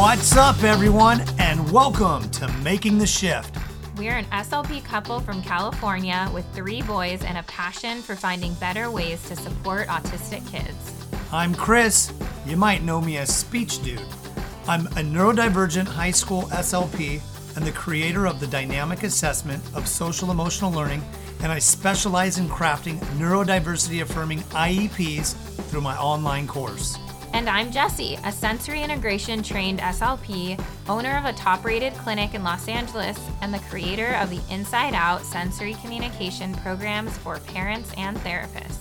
What's up, everyone, and welcome to Making the Shift. We're an SLP couple from California with three boys and a passion for finding better ways to support autistic kids. I'm Chris. You might know me as Speech Dude. I'm a neurodivergent high school SLP and the creator of the dynamic assessment of social emotional learning, and I specialize in crafting neurodiversity affirming IEPs through my online course. And I'm Jessie, a sensory integration trained SLP, owner of a top rated clinic in Los Angeles, and the creator of the Inside Out sensory communication programs for parents and therapists.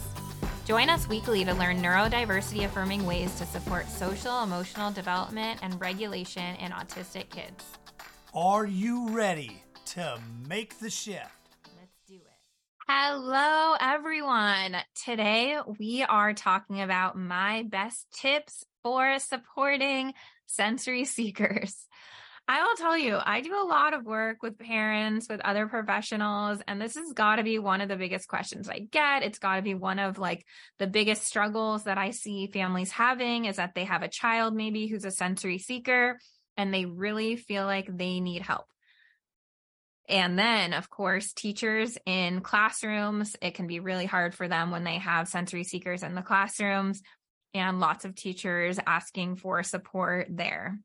Join us weekly to learn neurodiversity affirming ways to support social emotional development and regulation in autistic kids. Are you ready to make the shift? Hello, everyone. Today we are talking about my best tips for supporting sensory seekers. I will tell you, I do a lot of work with parents, with other professionals, and this has got to be one of the biggest questions I get. It's got to be one of like the biggest struggles that I see families having is that they have a child maybe who's a sensory seeker and they really feel like they need help. And then, of course, teachers in classrooms, it can be really hard for them when they have sensory seekers in the classrooms and lots of teachers asking for support there.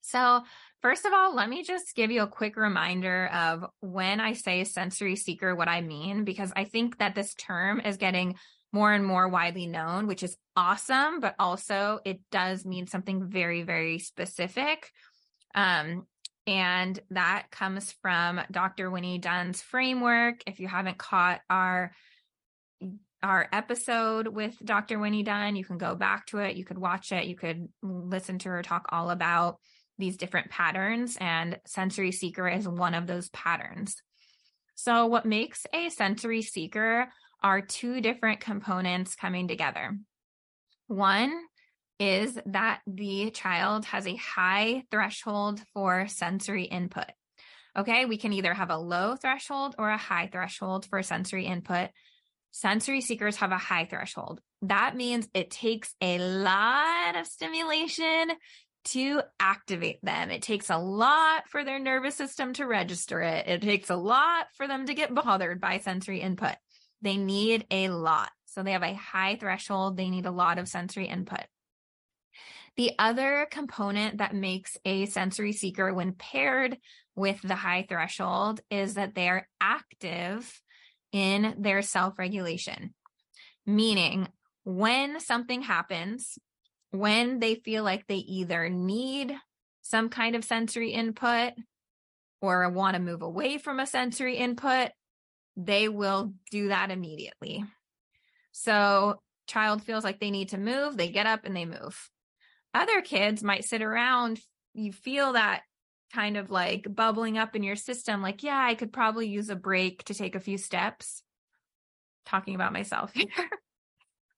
So, first of all, let me just give you a quick reminder of when I say sensory seeker, what I mean, because I think that this term is getting more and more widely known, which is awesome, but also it does mean something very, very specific. Um, and that comes from Dr. Winnie Dunn's framework. If you haven't caught our our episode with Dr. Winnie Dunn, you can go back to it. You could watch it. You could listen to her talk all about these different patterns, and sensory seeker is one of those patterns. So, what makes a sensory seeker are two different components coming together. One is that the child has a high threshold for sensory input. Okay, we can either have a low threshold or a high threshold for sensory input. Sensory seekers have a high threshold. That means it takes a lot of stimulation to activate them. It takes a lot for their nervous system to register it. It takes a lot for them to get bothered by sensory input. They need a lot. So they have a high threshold. They need a lot of sensory input. The other component that makes a sensory seeker when paired with the high threshold is that they are active in their self regulation, meaning when something happens, when they feel like they either need some kind of sensory input or want to move away from a sensory input, they will do that immediately. So, child feels like they need to move, they get up and they move. Other kids might sit around, you feel that kind of like bubbling up in your system, like, yeah, I could probably use a break to take a few steps. Talking about myself here.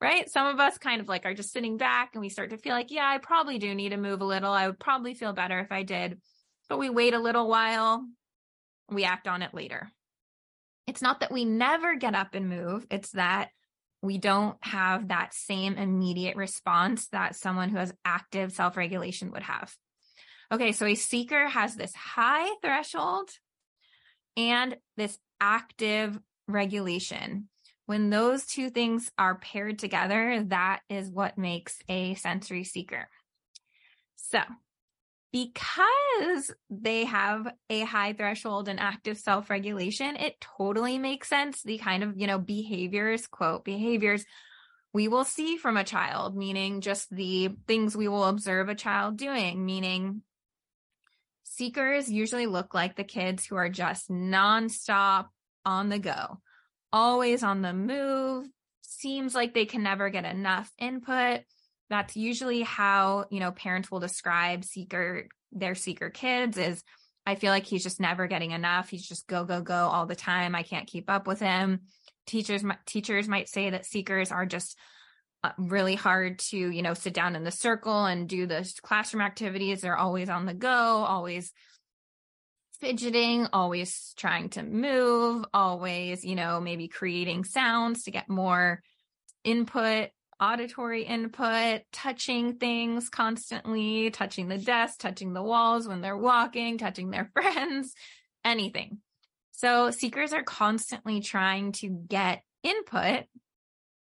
right? Some of us kind of like are just sitting back and we start to feel like, yeah, I probably do need to move a little. I would probably feel better if I did. But we wait a little while, we act on it later. It's not that we never get up and move, it's that we don't have that same immediate response that someone who has active self regulation would have. Okay, so a seeker has this high threshold and this active regulation. When those two things are paired together, that is what makes a sensory seeker. So, because they have a high threshold and active self regulation, it totally makes sense. The kind of, you know, behaviors, quote, behaviors we will see from a child, meaning just the things we will observe a child doing, meaning seekers usually look like the kids who are just nonstop on the go, always on the move, seems like they can never get enough input that's usually how you know parents will describe seeker their seeker kids is i feel like he's just never getting enough. He's just go go go all the time. I can't keep up with him. Teachers teachers might say that seekers are just uh, really hard to you know sit down in the circle and do the classroom activities. They're always on the go always fidgeting always trying to move always you know maybe creating sounds to get more input auditory input, touching things constantly, touching the desk, touching the walls when they're walking, touching their friends, anything. So seekers are constantly trying to get input.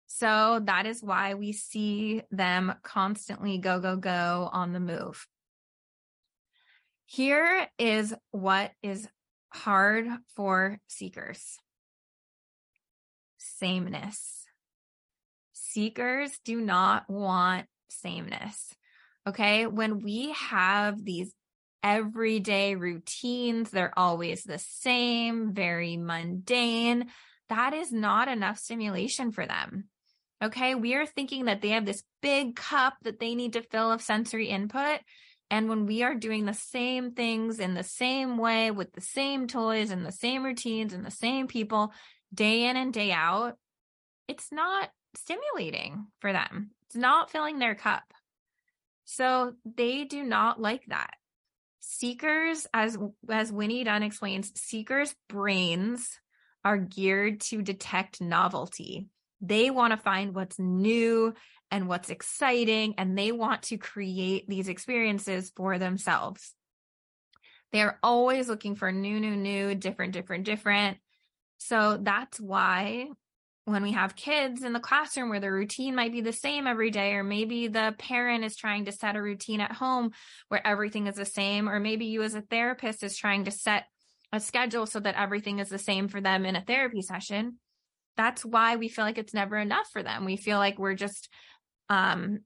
So that is why we see them constantly go, go, go on the move. Here is what is hard for seekers sameness. Seekers do not want sameness. Okay. When we have these everyday routines, they're always the same, very mundane. That is not enough stimulation for them. Okay. We are thinking that they have this big cup that they need to fill of sensory input. And when we are doing the same things in the same way with the same toys and the same routines and the same people day in and day out, it's not stimulating for them. It's not filling their cup. So they do not like that. Seekers, as as Winnie Dunn explains, seekers' brains are geared to detect novelty. They want to find what's new and what's exciting, and they want to create these experiences for themselves. They are always looking for new, new, new, different, different, different. So that's why when we have kids in the classroom where the routine might be the same every day, or maybe the parent is trying to set a routine at home where everything is the same, or maybe you as a therapist is trying to set a schedule so that everything is the same for them in a therapy session. That's why we feel like it's never enough for them. We feel like we're just um,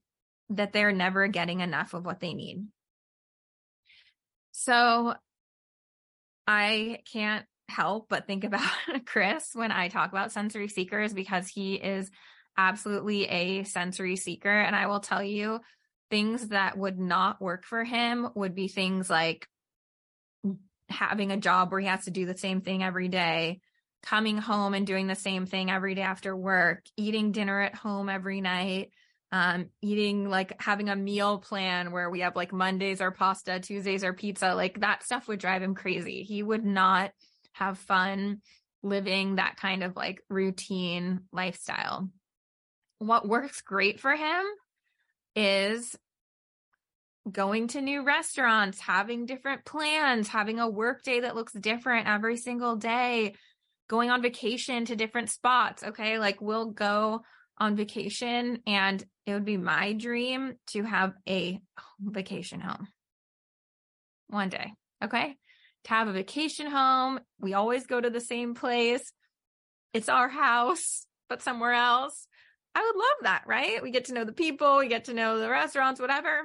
that they're never getting enough of what they need. So I can't help but think about Chris when I talk about sensory seekers because he is absolutely a sensory seeker. And I will tell you, things that would not work for him would be things like having a job where he has to do the same thing every day, coming home and doing the same thing every day after work, eating dinner at home every night, um eating like having a meal plan where we have like mondays or pasta tuesdays or pizza like that stuff would drive him crazy he would not have fun living that kind of like routine lifestyle what works great for him is going to new restaurants having different plans having a work day that looks different every single day going on vacation to different spots okay like we'll go on vacation and it would be my dream to have a vacation home one day. Okay. To have a vacation home. We always go to the same place. It's our house, but somewhere else. I would love that, right? We get to know the people, we get to know the restaurants, whatever.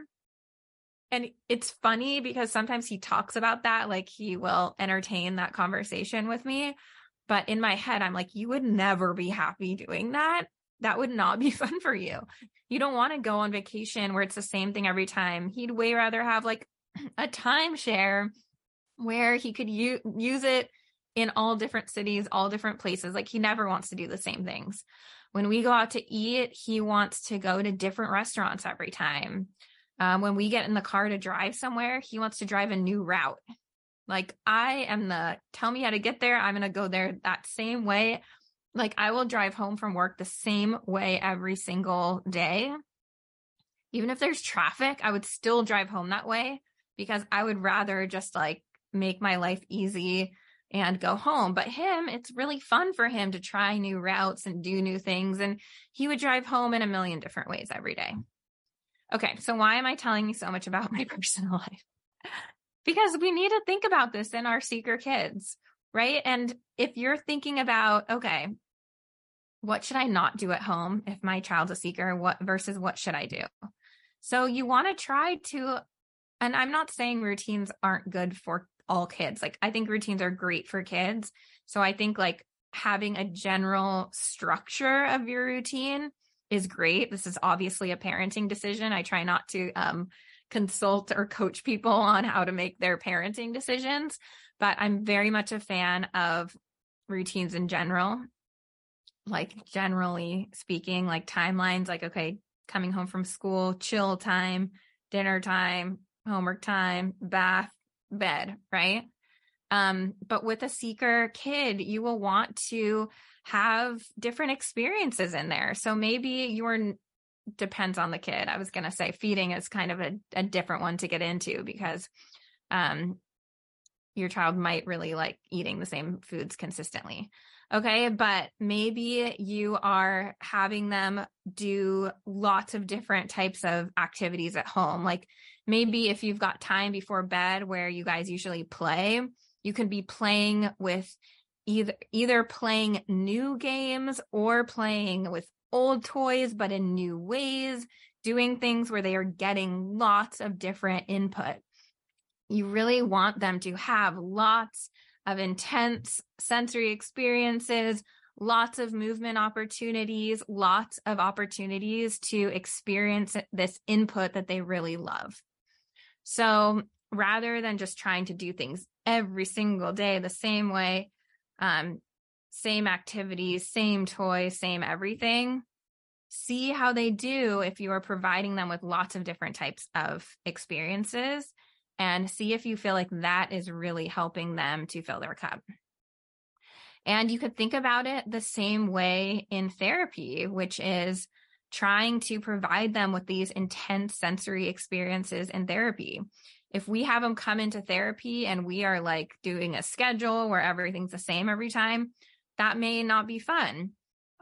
And it's funny because sometimes he talks about that, like he will entertain that conversation with me. But in my head, I'm like, you would never be happy doing that that would not be fun for you. You don't want to go on vacation where it's the same thing every time. He'd way rather have like a timeshare where he could u- use it in all different cities, all different places. Like he never wants to do the same things. When we go out to eat, he wants to go to different restaurants every time. Um, when we get in the car to drive somewhere, he wants to drive a new route. Like I am the tell me how to get there. I'm going to go there that same way. Like I will drive home from work the same way every single day. Even if there's traffic, I would still drive home that way because I would rather just like make my life easy and go home. But him, it's really fun for him to try new routes and do new things. And he would drive home in a million different ways every day. Okay, so why am I telling you so much about my personal life? because we need to think about this in our seeker kids, right? And if you're thinking about, okay, what should I not do at home if my child's a seeker? What versus what should I do? So you want to try to, and I'm not saying routines aren't good for all kids. Like I think routines are great for kids. So I think like having a general structure of your routine is great. This is obviously a parenting decision. I try not to um, consult or coach people on how to make their parenting decisions, but I'm very much a fan of routines in general like generally speaking, like timelines, like, okay, coming home from school, chill time, dinner time, homework time, bath, bed, right? Um, but with a seeker kid, you will want to have different experiences in there. So maybe you're depends on the kid. I was going to say feeding is kind of a, a different one to get into because um, your child might really like eating the same foods consistently. Okay. But maybe you are having them do lots of different types of activities at home. Like maybe if you've got time before bed where you guys usually play, you can be playing with either either playing new games or playing with old toys but in new ways doing things where they are getting lots of different input. You really want them to have lots of intense sensory experiences lots of movement opportunities lots of opportunities to experience this input that they really love so rather than just trying to do things every single day the same way um, same activities, same toys, same everything. See how they do if you are providing them with lots of different types of experiences and see if you feel like that is really helping them to fill their cup. And you could think about it the same way in therapy, which is trying to provide them with these intense sensory experiences in therapy if we have them come into therapy and we are like doing a schedule where everything's the same every time, that may not be fun.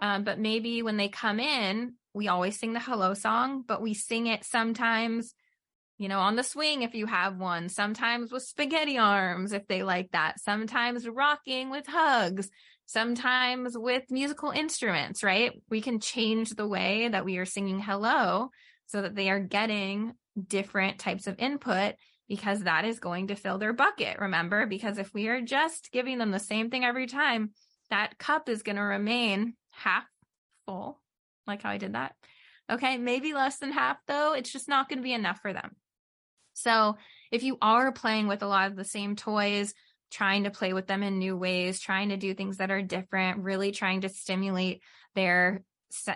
Um, but maybe when they come in, we always sing the hello song, but we sing it sometimes, you know, on the swing if you have one, sometimes with spaghetti arms if they like that, sometimes rocking with hugs, sometimes with musical instruments, right? We can change the way that we are singing hello so that they are getting different types of input because that is going to fill their bucket. Remember, because if we are just giving them the same thing every time, that cup is going to remain half full, like how I did that. Okay, maybe less than half though. It's just not going to be enough for them. So if you are playing with a lot of the same toys, trying to play with them in new ways, trying to do things that are different, really trying to stimulate their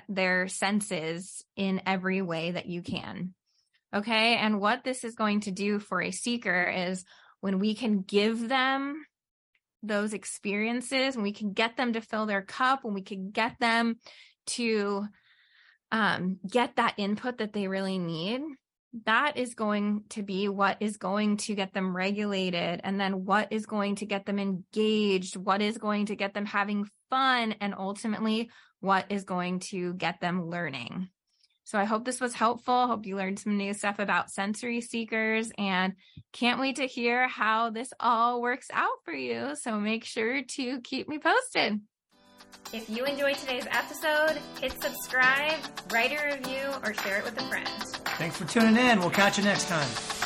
their senses in every way that you can. Okay. And what this is going to do for a seeker is when we can give them those experiences, when we can get them to fill their cup, when we can get them to um, get that input that they really need, that is going to be what is going to get them regulated and then what is going to get them engaged, what is going to get them having fun, and ultimately what is going to get them learning. So I hope this was helpful. Hope you learned some new stuff about sensory seekers and can't wait to hear how this all works out for you. So make sure to keep me posted. If you enjoyed today's episode, hit subscribe, write a review, or share it with a friend. Thanks for tuning in. We'll catch you next time.